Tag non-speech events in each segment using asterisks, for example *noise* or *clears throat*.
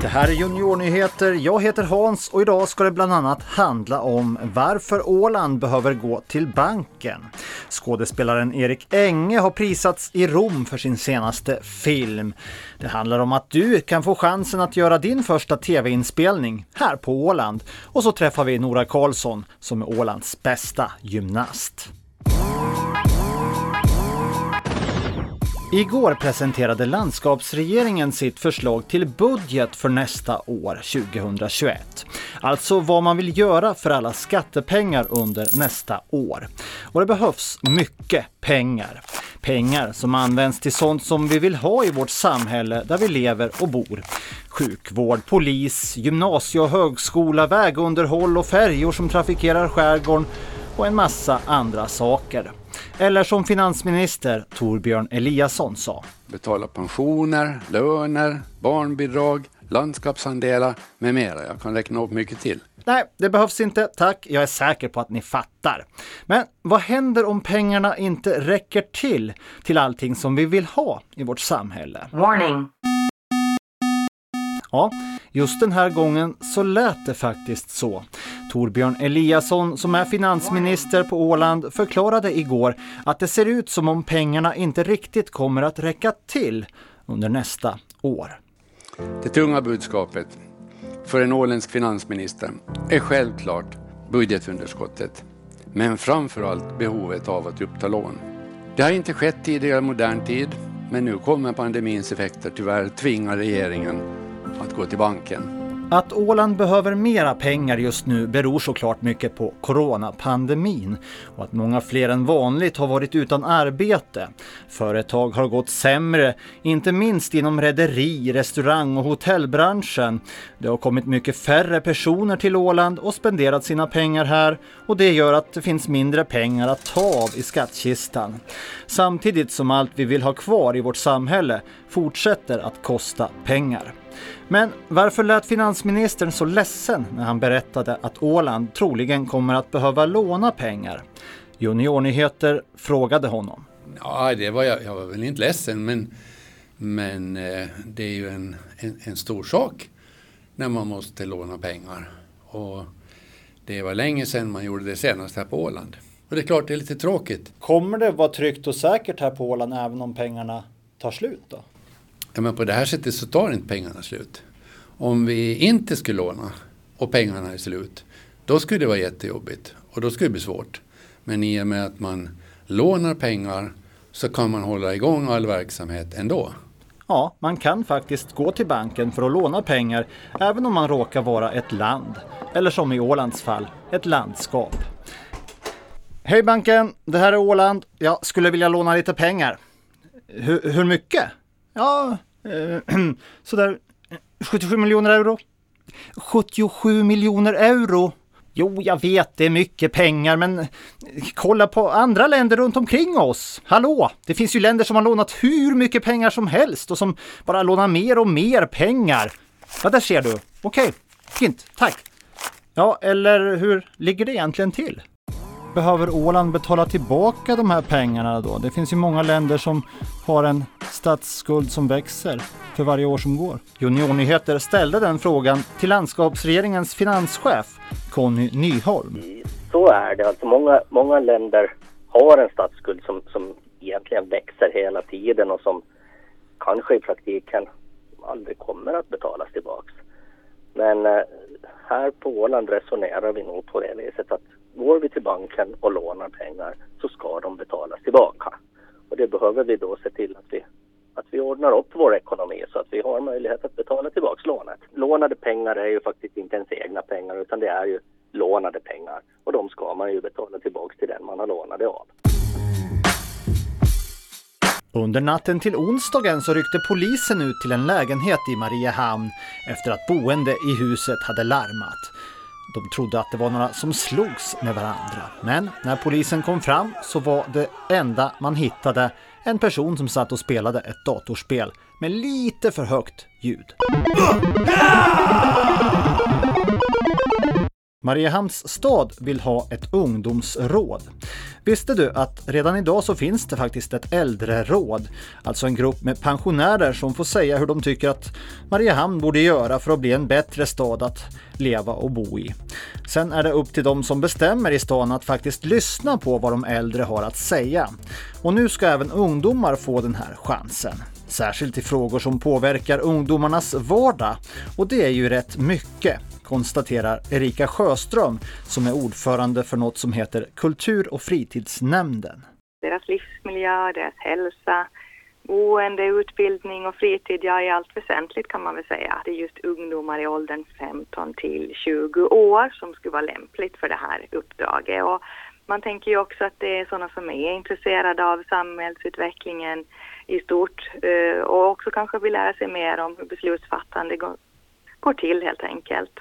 Det här är Juniornyheter. Jag heter Hans och idag ska det bland annat handla om varför Åland behöver gå till banken. Skådespelaren Erik Enge har prisats i Rom för sin senaste film. Det handlar om att du kan få chansen att göra din första tv-inspelning här på Åland. Och så träffar vi Nora Karlsson som är Ålands bästa gymnast. Igår presenterade landskapsregeringen sitt förslag till budget för nästa år, 2021. Alltså vad man vill göra för alla skattepengar under nästa år. Och det behövs mycket pengar. Pengar som används till sånt som vi vill ha i vårt samhälle där vi lever och bor. Sjukvård, polis, gymnasie och högskola, vägunderhåll och färjor som trafikerar skärgården och en massa andra saker. Eller som finansminister Torbjörn Eliasson sa. Betala pensioner, löner, barnbidrag, landskapsandelar med mera. Jag kan räkna upp mycket till. Nej, det behövs inte, tack. Jag är säker på att ni fattar. Men vad händer om pengarna inte räcker till, till allting som vi vill ha i vårt samhälle? Warning. Ja, just den här gången så lät det faktiskt så. Torbjörn Eliasson, som är finansminister på Åland, förklarade igår att det ser ut som om pengarna inte riktigt kommer att räcka till under nästa år. Det tunga budskapet för en åländsk finansminister är självklart budgetunderskottet, men framförallt behovet av att uppta lån. Det har inte skett tidigare i modern tid, men nu kommer pandemins effekter tyvärr tvinga regeringen att gå till banken. Att Åland behöver mera pengar just nu beror såklart mycket på coronapandemin och att många fler än vanligt har varit utan arbete. Företag har gått sämre, inte minst inom rederi, restaurang och hotellbranschen. Det har kommit mycket färre personer till Åland och spenderat sina pengar här och det gör att det finns mindre pengar att ta av i skattkistan. Samtidigt som allt vi vill ha kvar i vårt samhälle fortsätter att kosta pengar. Men varför lät finansministern så ledsen när han berättade att Åland troligen kommer att behöva låna pengar? Juniornyheter frågade honom. Ja, det var jag, jag var väl inte ledsen, men, men eh, det är ju en, en, en, stor sak när man måste låna pengar. Och det var länge sedan man gjorde det senast här på Åland. Och det är klart, det är lite tråkigt. Kommer det vara tryggt och säkert här på Åland även om pengarna tar slut då? Ja, men på det här sättet så tar inte pengarna slut. Om vi inte skulle låna och pengarna är slut, då skulle det vara jättejobbigt och då skulle det bli svårt. Men i och med att man lånar pengar så kan man hålla igång all verksamhet ändå. Ja, man kan faktiskt gå till banken för att låna pengar även om man råkar vara ett land. Eller som i Ålands fall, ett landskap. Hej banken, det här är Åland. Jag skulle vilja låna lite pengar. Hur, hur mycket? Ja, eh, *clears throat* sådär eh, 77 miljoner euro. 77 miljoner euro? Jo, jag vet, det är mycket pengar, men eh, kolla på andra länder runt omkring oss. Hallå! Det finns ju länder som har lånat hur mycket pengar som helst och som bara lånar mer och mer pengar. Ja, där ser du. Okej, fint, tack. Ja, eller hur ligger det egentligen till? Behöver Åland betala tillbaka de här pengarna då? Det finns ju många länder som har en statsskuld som växer för varje år som går. Juniornyheter ställde den frågan till landskapsregeringens finanschef Conny Nyholm. Så är det. Alltså många, många länder har en statsskuld som, som egentligen växer hela tiden och som kanske i praktiken aldrig kommer att betalas tillbaks. Men eh, här på Åland resonerar vi nog på det viset att går vi till banken och lånar pengar så ska de betalas tillbaka. Och det behöver vi då se till att vi, att vi ordnar upp vår ekonomi så att vi har möjlighet att betala tillbaka lånet. Lånade pengar är ju faktiskt inte ens egna pengar utan det är ju lånade pengar och de ska man ju betala tillbaka till den man har lånade av. Under natten till onsdagen så ryckte polisen ut till en lägenhet i Mariehamn efter att boende i huset hade larmat. De trodde att det var några som slogs med varandra. Men när polisen kom fram så var det enda man hittade en person som satt och spelade ett datorspel med lite för högt ljud. Mariehamns stad vill ha ett ungdomsråd. Visste du att redan idag så finns det faktiskt ett äldreråd, alltså en grupp med pensionärer som får säga hur de tycker att Mariehamn borde göra för att bli en bättre stad att leva och bo i. Sen är det upp till de som bestämmer i stan att faktiskt lyssna på vad de äldre har att säga. Och nu ska även ungdomar få den här chansen. Särskilt i frågor som påverkar ungdomarnas vardag. Och det är ju rätt mycket konstaterar Erika Sjöström som är ordförande för något som heter Kultur och fritidsnämnden. Deras livsmiljö, deras hälsa, boende, utbildning och fritid, ja i allt väsentligt kan man väl säga. Det är just ungdomar i åldern 15 till 20 år som skulle vara lämpligt för det här uppdraget. Och man tänker ju också att det är sådana som är intresserade av samhällsutvecklingen i stort eh, och också kanske vill lära sig mer om hur beslutsfattande går till helt enkelt.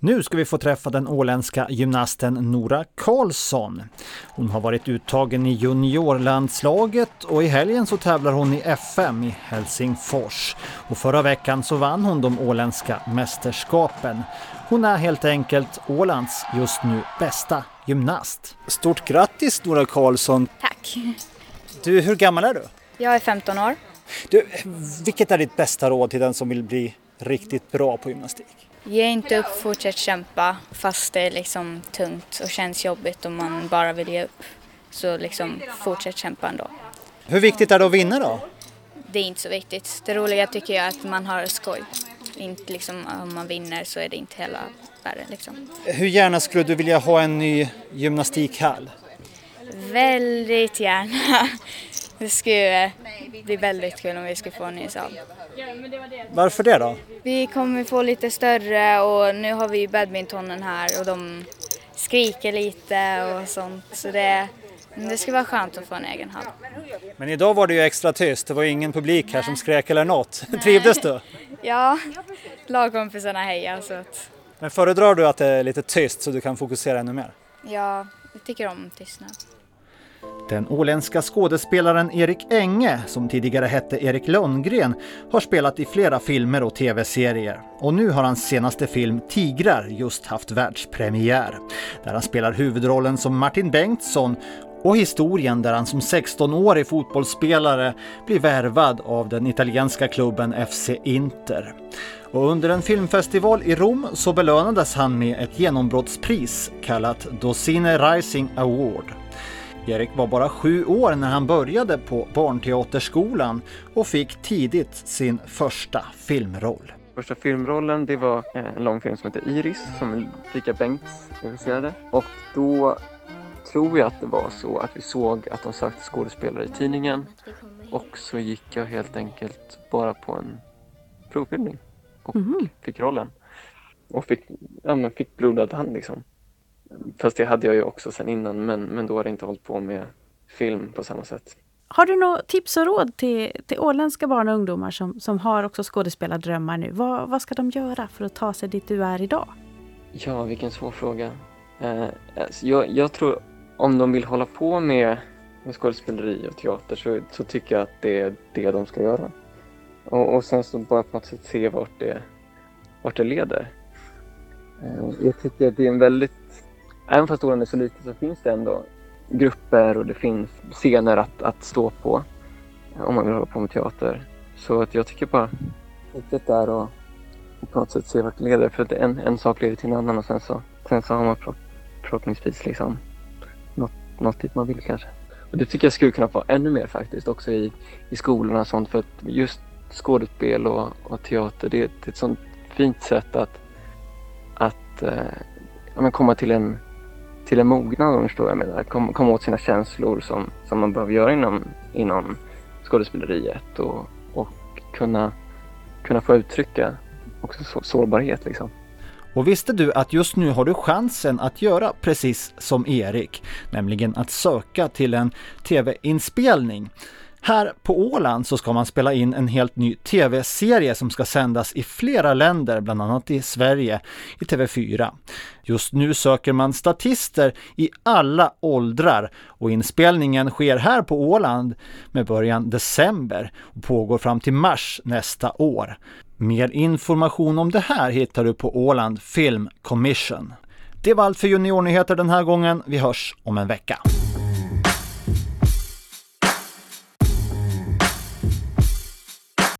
Nu ska vi få träffa den åländska gymnasten Nora Karlsson. Hon har varit uttagen i juniorlandslaget och i helgen så tävlar hon i FM i Helsingfors. Och förra veckan så vann hon de åländska mästerskapen. Hon är helt enkelt Ålands just nu bästa gymnast. Stort grattis Nora Karlsson! Tack! Du, hur gammal är du? Jag är 15 år. Du, vilket är ditt bästa råd till den som vill bli riktigt bra på gymnastik? Ge inte upp, fortsätt kämpa fast det är liksom tungt och känns jobbigt och man bara vill ge upp. Så liksom fortsätt kämpa ändå. Hur viktigt är det att vinna då? Det är inte så viktigt. Det roliga tycker jag är att man har skoj. Inte liksom om man vinner så är det inte hela världen liksom. Hur gärna skulle du vilja ha en ny gymnastikhall? Väldigt gärna. *laughs* Det skulle bli väldigt kul om vi skulle få en ny sal. Varför det då? Vi kommer få lite större och nu har vi badmintonen här och de skriker lite och sånt. Så det, det skulle vara skönt att få en egen hall. Men idag var det ju extra tyst, det var ingen publik här som skrek eller något. *laughs* Trivdes du? Ja, lagkompisarna hejar så att... Men föredrar du att det är lite tyst så du kan fokusera ännu mer? Ja, jag tycker om tystnad. Den åländska skådespelaren Erik Enge, som tidigare hette Erik Lundgren, har spelat i flera filmer och tv-serier. Och nu har hans senaste film Tigrar just haft världspremiär. Där han spelar huvudrollen som Martin Bengtsson och historien där han som 16-årig fotbollsspelare blir värvad av den italienska klubben FC Inter. Och under en filmfestival i Rom så belönades han med ett genombrottspris kallat Dosine Rising Award. Erik var bara sju år när han började på Barnteaterskolan och fick tidigt sin första filmroll. Första filmrollen det var en långfilm som heter Iris som Ulrika Bengts regisserade. Och då tror jag att det var så att vi såg att de sökte skådespelare i tidningen och så gick jag helt enkelt bara på en provfilmning och mm. fick rollen. Och fick, ja, men fick blodad hand liksom. Fast det hade jag ju också sen innan men, men då hade jag inte hållit på med film på samma sätt. Har du några tips och råd till, till åländska barn och ungdomar som, som har också skådespelardrömmar nu? Vad, vad ska de göra för att ta sig dit du är idag? Ja, vilken svår fråga. Eh, alltså jag, jag, tror om de vill hålla på med, med skådespeleri och teater så, så tycker jag att det är det de ska göra. Och, och sen så bara på något sätt se vart det, vart det leder. Eh, jag tycker att det är en väldigt även fast Åland är så litet så finns det ändå grupper och det finns scener att, att stå på eh, om man vill hålla på med teater. Så att jag tycker bara fortsätt där och, och på något sätt se vart det leder. För att en, en sak leder till en annan och sen så, sen så har man förhoppningsvis liksom något, något dit man vill kanske. Och det tycker jag skulle kunna vara ännu mer faktiskt också i, i skolorna och sånt för att just skådespel och, och teater det, det, är ett sånt fint sätt att, att eh, komma till en till en mognad om du förstår vad jag menar. Kom, komma åt sina känslor som, som man behöver göra inom, inom skådespeleriet och, och kunna, kunna få uttrycka också så, sårbarhet liksom. Och visste du att just nu har du chansen att göra precis som Erik, nämligen att söka till en tv-inspelning. Här på Åland så ska man spela in en helt ny tv-serie som ska sändas i flera länder, bland annat i Sverige, i TV4. Just nu söker man statister i alla åldrar och inspelningen sker här på Åland med början december och pågår fram till mars nästa år. Mer information om det här hittar du på Åland Film Commission. Det var allt för Juniornyheter den här gången. Vi hörs om en vecka.